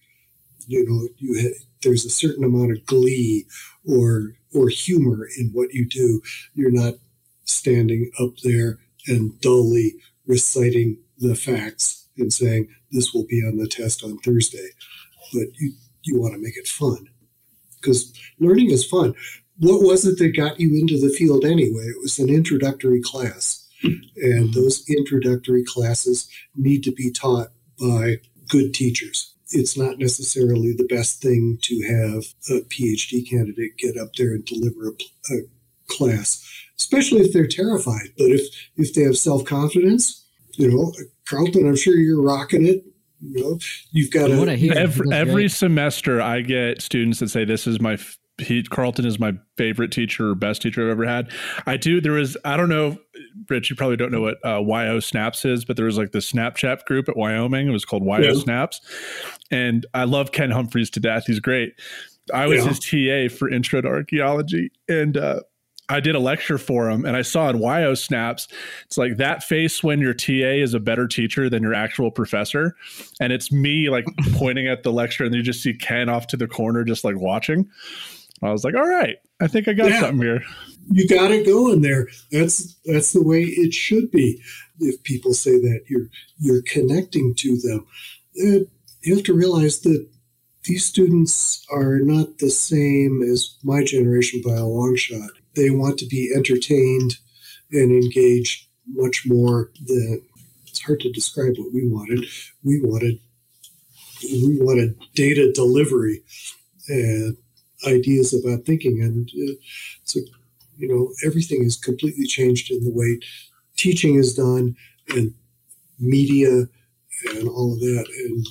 You know, you ha- there's a certain amount of glee or or humor in what you do. You're not standing up there and dully reciting the facts and saying this will be on the test on Thursday, but you you want to make it fun because learning is fun. What was it that got you into the field anyway? It was an introductory class, and those introductory classes need to be taught by good teachers. It's not necessarily the best thing to have a PhD candidate get up there and deliver a, a class, especially if they're terrified. But if if they have self confidence, you know, Carlton, I'm sure you're rocking it. You know, you've got From what I a hear, every, every semester i get students that say this is my f- he, carlton is my favorite teacher or best teacher i've ever had i do there was i don't know rich you probably don't know what uh, yo snaps is but there was like the snapchat group at wyoming it was called yo Yeah. snaps and i love ken humphreys to death he's great i was Yeah. his ta for intro to archaeology and uh, I did a lecture for him and I saw in YO snaps, it's like that face when your TA is a better teacher than your actual professor. And it's me like pointing at the lecture and you just see Ken off to the corner just like watching. I was like, all right, I think I got Yeah. something here. you got it going there. That's that's the way it should be. If people say that you're you're connecting to them, Uh, you have to realize that these students are not the same as my generation by a long shot. They want to be entertained and engaged much more than it's hard to describe what we wanted. We wanted we wanted data delivery and ideas about thinking, and uh, so you know everything is completely changed in the way teaching is done and media and all of that and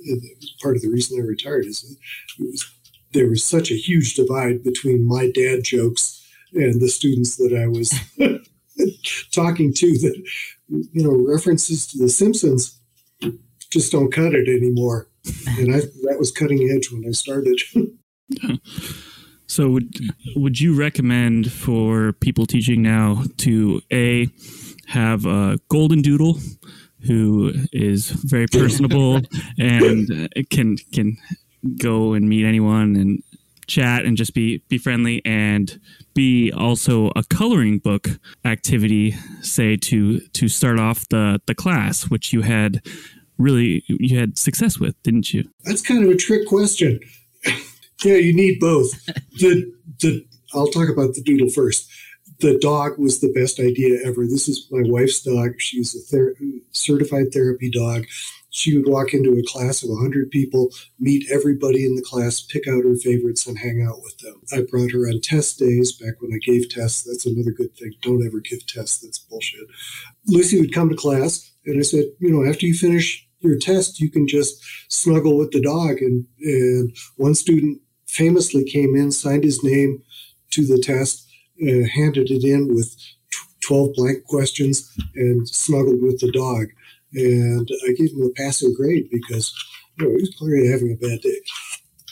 it part of the reason i retired is was, there was such a huge divide between my dad jokes and the students that i was talking to that you know references to the simpsons just don't cut it anymore. And I, that was cutting edge when i started So would would you recommend for people teaching now to a have a golden doodle who is very personable and uh, can can go and meet anyone and chat and just be be friendly and be also a coloring book activity say to to start off the the class which you had really you had success with didn't you That's kind of a trick question. yeah, you need both. The the I'll talk about the doodle first. The dog was the best idea ever. This is my wife's dog. She's a ther- certified therapy dog. She would walk into a class of 100 people, meet everybody in the class, pick out her favorites, and hang out with them. I brought her on test days back when I gave tests. That's another good thing. Don't ever give tests. That's bullshit. Lucy would come to class, and I said, you know, after you finish your test, you can just snuggle with the dog. And, and one student famously came in, signed his name to the test, uh, handed it in with tw- 12 blank questions, and snuggled with the dog. And I gave him a passing grade because you know, he was clearly having a bad day.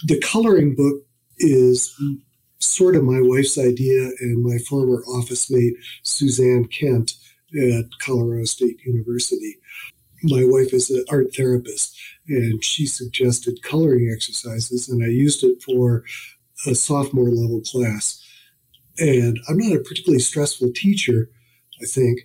The coloring book is sort of my wife's idea and my former office mate, Suzanne Kent at Colorado State University. My wife is an art therapist, and she suggested coloring exercises, and I used it for a sophomore level class. And I'm not a particularly stressful teacher, I think,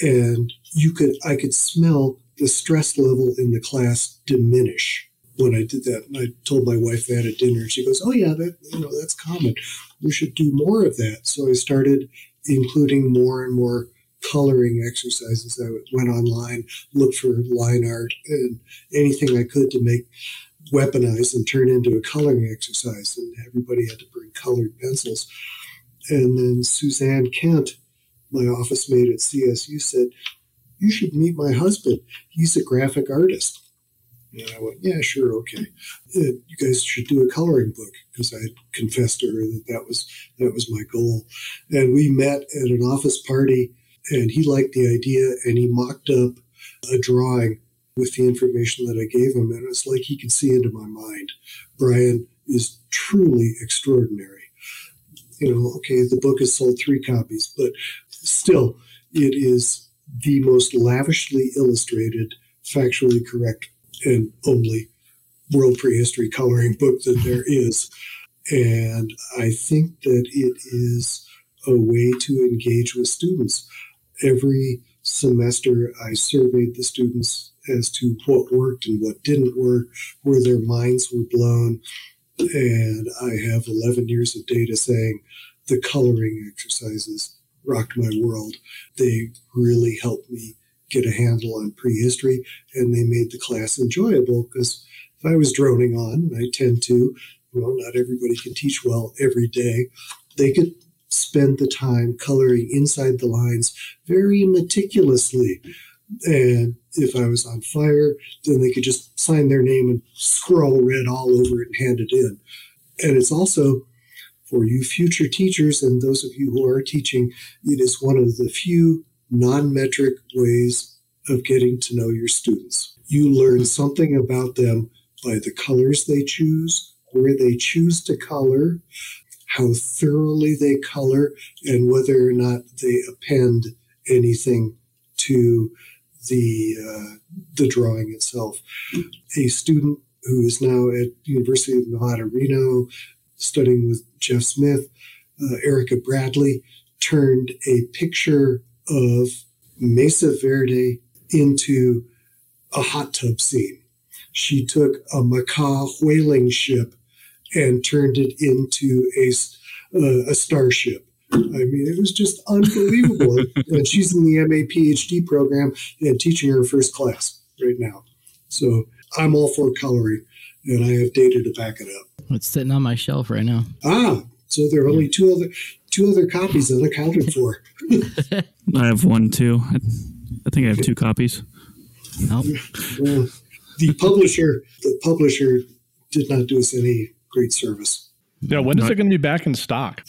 and you could I could smell the stress level in the class diminish when I did that. And I told my wife that at dinner. and She goes, "Oh yeah, that you know that's common. We should do more of that." So I started including more and more coloring exercises. I went online, looked for line art and anything I could to make weaponize and turn into a coloring exercise. And everybody had to bring colored pencils. And then Suzanne Kent, my office mate at CSU, said, You should meet my husband. He's a graphic artist. And I went, Yeah, sure, okay. Uh, you guys should do a coloring book because I had confessed to her that that was, that was my goal. And we met at an office party, and he liked the idea and he mocked up a drawing with the information that I gave him. And it's like he could see into my mind. Brian is truly extraordinary you know, okay, the book has sold three copies, but still, it is the most lavishly illustrated, factually correct, and only world prehistory coloring book that there is. And I think that it is a way to engage with students. Every semester, I surveyed the students as to what worked and what didn't work, where their minds were blown, and I have 11 years of data saying the coloring exercises rocked my world. They really helped me get a handle on prehistory and they made the class enjoyable because if I was droning on, and I tend to, well, not everybody can teach well every day, they could spend the time coloring inside the lines very meticulously. And if I was on fire, then they could just sign their name and scroll red all over it and hand it in. And it's also for you future teachers and those of you who are teaching, it is one of the few non metric ways of getting to know your students. You learn something about them by the colors they choose, where they choose to color, how thoroughly they color, and whether or not they append anything to the uh, the drawing itself. A student who is now at University of Nevada, Reno, studying with Jeff Smith, uh, Erica Bradley, turned a picture of Mesa Verde into a hot tub scene. She took a Makah whaling ship and turned it into a, uh, a starship. I mean, it was just unbelievable. and she's in the MA PhD program and teaching her first class right now. So I'm all for coloring, and I have data to back it up. It's sitting on my shelf right now. Ah, so there are only two other two other copies unaccounted for. I have one too. I, I think I have two copies. Nope. Well, the publisher, the publisher did not do us any great service. Yeah, when is it going to be back in stock?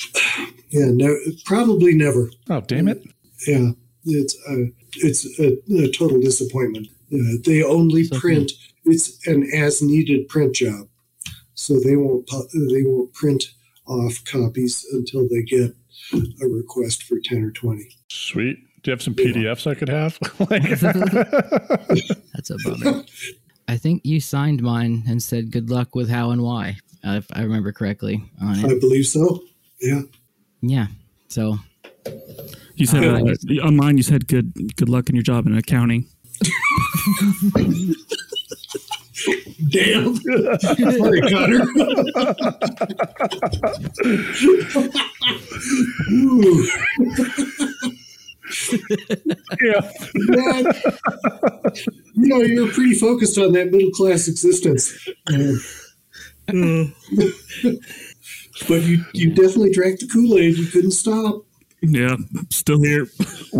Yeah, no, probably never. Oh, damn it! Yeah, it's a, it's a, a total disappointment. Uh, they only So print. It's an as needed print job, so they won't they won't print off copies until they get a request for 10 or 20. Sweet. Do you have some PDFs I could have? That's a bummer. I think you signed mine and said good luck with how and why, uh, if I remember correctly on I believe so. Yeah. Yeah. So You said uh, on mine. You said good good luck in your job in accounting. Damn. Sorry, Connor. Ooh, yeah. man. You know, you're pretty focused on that middle class existence. Uh, Mm. but you, you definitely drank the Kool Aid. You couldn't stop. Yeah, still here.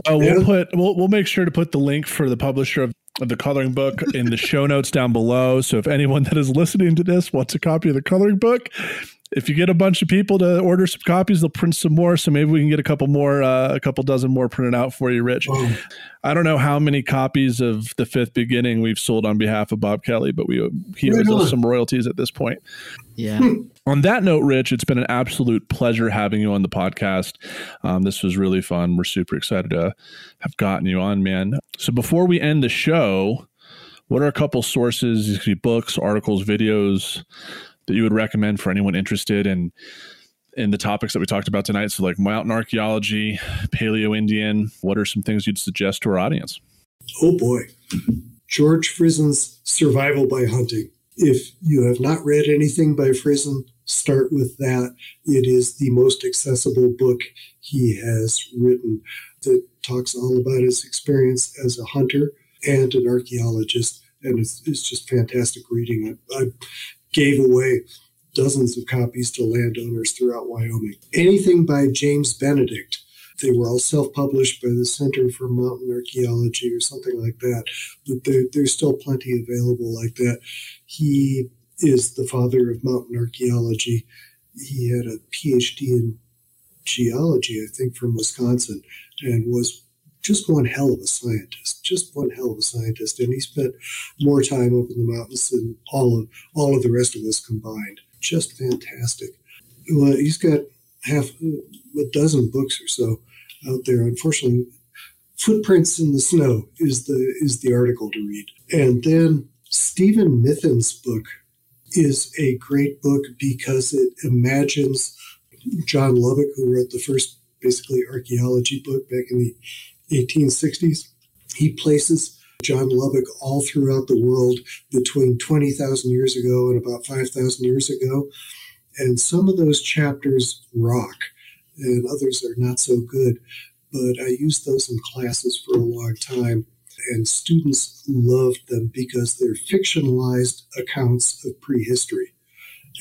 Well, Yeah. we'll put we'll we'll make sure to put the link for the publisher of, of the coloring book in the show notes down below. So if anyone that is listening to this wants a copy of the coloring book, if you get a bunch of people to order some copies, they'll print some more. So maybe we can get a couple more, uh, a couple dozen more printed out for you, Rich. Wow. I don't know how many copies of the Fifth Beginning we've sold on behalf of Bob Kelly, but we he Right owes us some royalties at this point. yeah, On that note, Rich, it's been an absolute pleasure having you on the podcast. Um, this was really fun. We're super excited to have gotten you on, man. So before we end the show, what are a couple sources, these could be books, articles, videos that you would recommend for anyone interested in in the topics that we talked about tonight? So like mountain archaeology, paleo Indian. What are some things you'd suggest to our audience? Oh boy. George Frison's Survival by Hunting. If you have not read anything by Frison, start with that. It is the most accessible book he has written that talks all about his experience as a hunter and an archaeologist. And it's, it's just fantastic reading. I, I gave away dozens of copies to landowners throughout Wyoming. Anything by James Benedict. They were all self-published by the Center for Mountain Archaeology or something like that, but there, there's still plenty available like that. He is the father of mountain archaeology. He had a PhD in geology, I think, from Wisconsin, and was just one hell of a scientist. Just one hell of a scientist, and he spent more time up in the mountains than all of all of the rest of us combined. Just fantastic. Well, he's got half uh, a dozen books or so out there. Unfortunately, Footprints in the Snow is the is the article to read. And then Stephen Mithen's book is a great book because it imagines John Lubbock, who wrote the first basically archaeology book back in the 1860s. He places John Lubbock all throughout the world between 20,000 years ago and about 5,000 years ago. And some of those chapters rock, and others are not so good. But I used those in classes for a long time, and students loved them because they're fictionalized accounts of prehistory.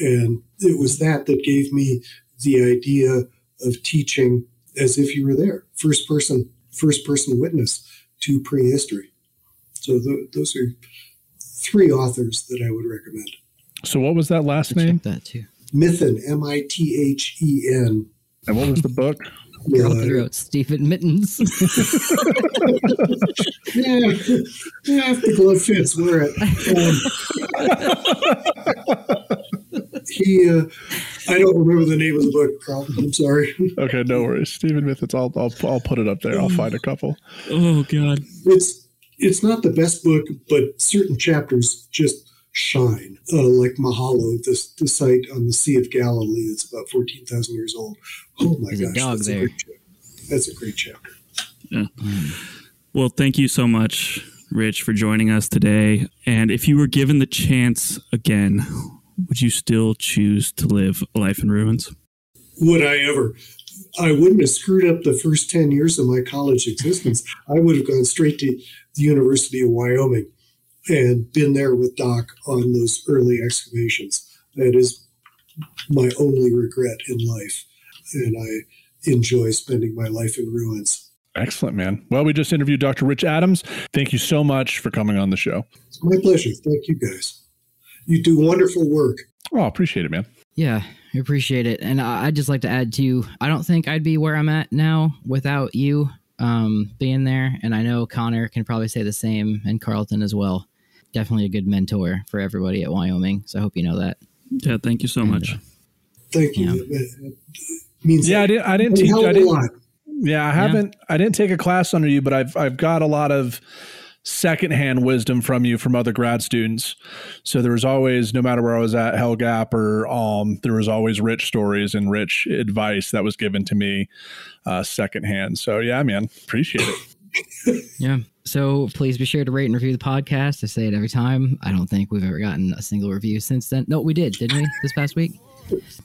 And it was that that gave me the idea of teaching as if you were there, first person, first person witness to prehistory. So th- those are three authors that I would recommend. So what was that last check name? that too. Mithen, M I T H E N. And what was the book? Carlton wrote Stephen Mittens. Yeah, yeah, if the glove fits, wear it. Um, he, uh, I don't remember the name of the book, I'm sorry. Okay, no worries. Stephen Mithitz. I'll, I'll I'll put it up there. I'll find a couple. Oh God. It's it's not the best book, but certain chapters just shine. Uh, like Mallaha, this the site on the Sea of Galilee. It's about fourteen thousand years old. Oh my There's a gosh, dog that's there. great chapter. That's a great chapter. Yeah. Well, thank you so much, Rich, for joining us today. And if you were given the chance again, would you still choose to live a life in ruins? Would I ever? I wouldn't have screwed up the first 10 years of my college existence. I would have gone straight to the University of Wyoming and been there with Doc on those early excavations. That is my only regret in life. And I enjoy spending my life in ruins. Excellent, man. Well, we just interviewed Dr. Rich Adams. Thank you so much for coming on the show. It's my pleasure. Thank you guys. You do wonderful work. Oh, appreciate it, man. Yeah, I appreciate it. And I- I'd just like to add too, I don't think I'd be where I'm at now without you um, being there. And I know Connor can probably say the same and Carlton as well. Definitely a good mentor for everybody at Wyoming. So I hope you know that. Yeah, thank you so And, much. uh, Thank you. Yeah. It, it means Yeah, I didn't. I didn't teach. I didn't. Yeah, I haven't. I didn't take a class under you, but I've I've got a lot of secondhand wisdom from you from other grad students. So there was always, no matter where I was at, Hell Gap or um, there was always rich stories and rich advice that was given to me uh, secondhand. So yeah, man, appreciate it. Yeah. So please be sure to rate and review the podcast. I say it every time. I don't think we've ever gotten a single review since then. No, we did, didn't we, this past week?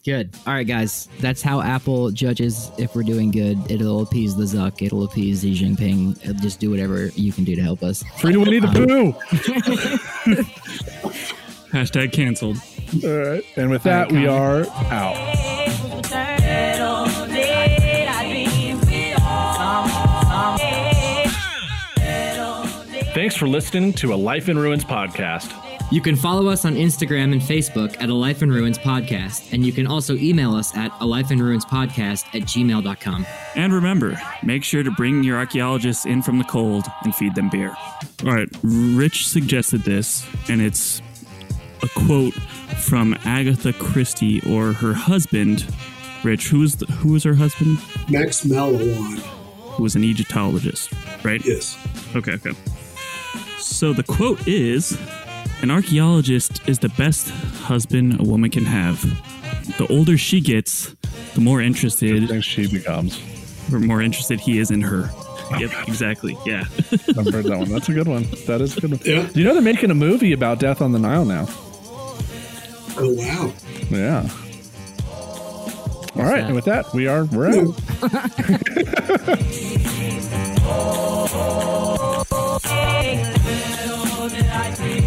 Good. All right, guys. That's how Apple judges if we're doing good. It'll appease the Zuck. It'll appease Xi Jinping. It'll just do whatever you can do to help us. Free to Winnie the um, Pooh. Hashtag canceled. All right, and with that, we are out. Thanks for listening to a Life in Ruins podcast. You can follow us on Instagram and Facebook at A Life in Ruins Podcast, and you can also email us at a life in ruins podcast at gmail.com. And remember, make sure to bring your archaeologists in from the cold and feed them beer. All right, Rich suggested this, and it's a quote from Agatha Christie or her husband. Rich, who was the, who was her husband? Max Mallowan. Who was an Egyptologist, right? Yes. Okay, okay. So the quote is An archaeologist is the best husband a woman can have. The older she gets, the more interested Thanks, she becomes. or more interested he is in her. Yep, exactly. Yeah. I've heard that one. That's a good one. That is a good one. Yeah. Do you know they're making a movie about Death on the Nile now? Oh wow. Yeah. All right, and with that, we are we're out.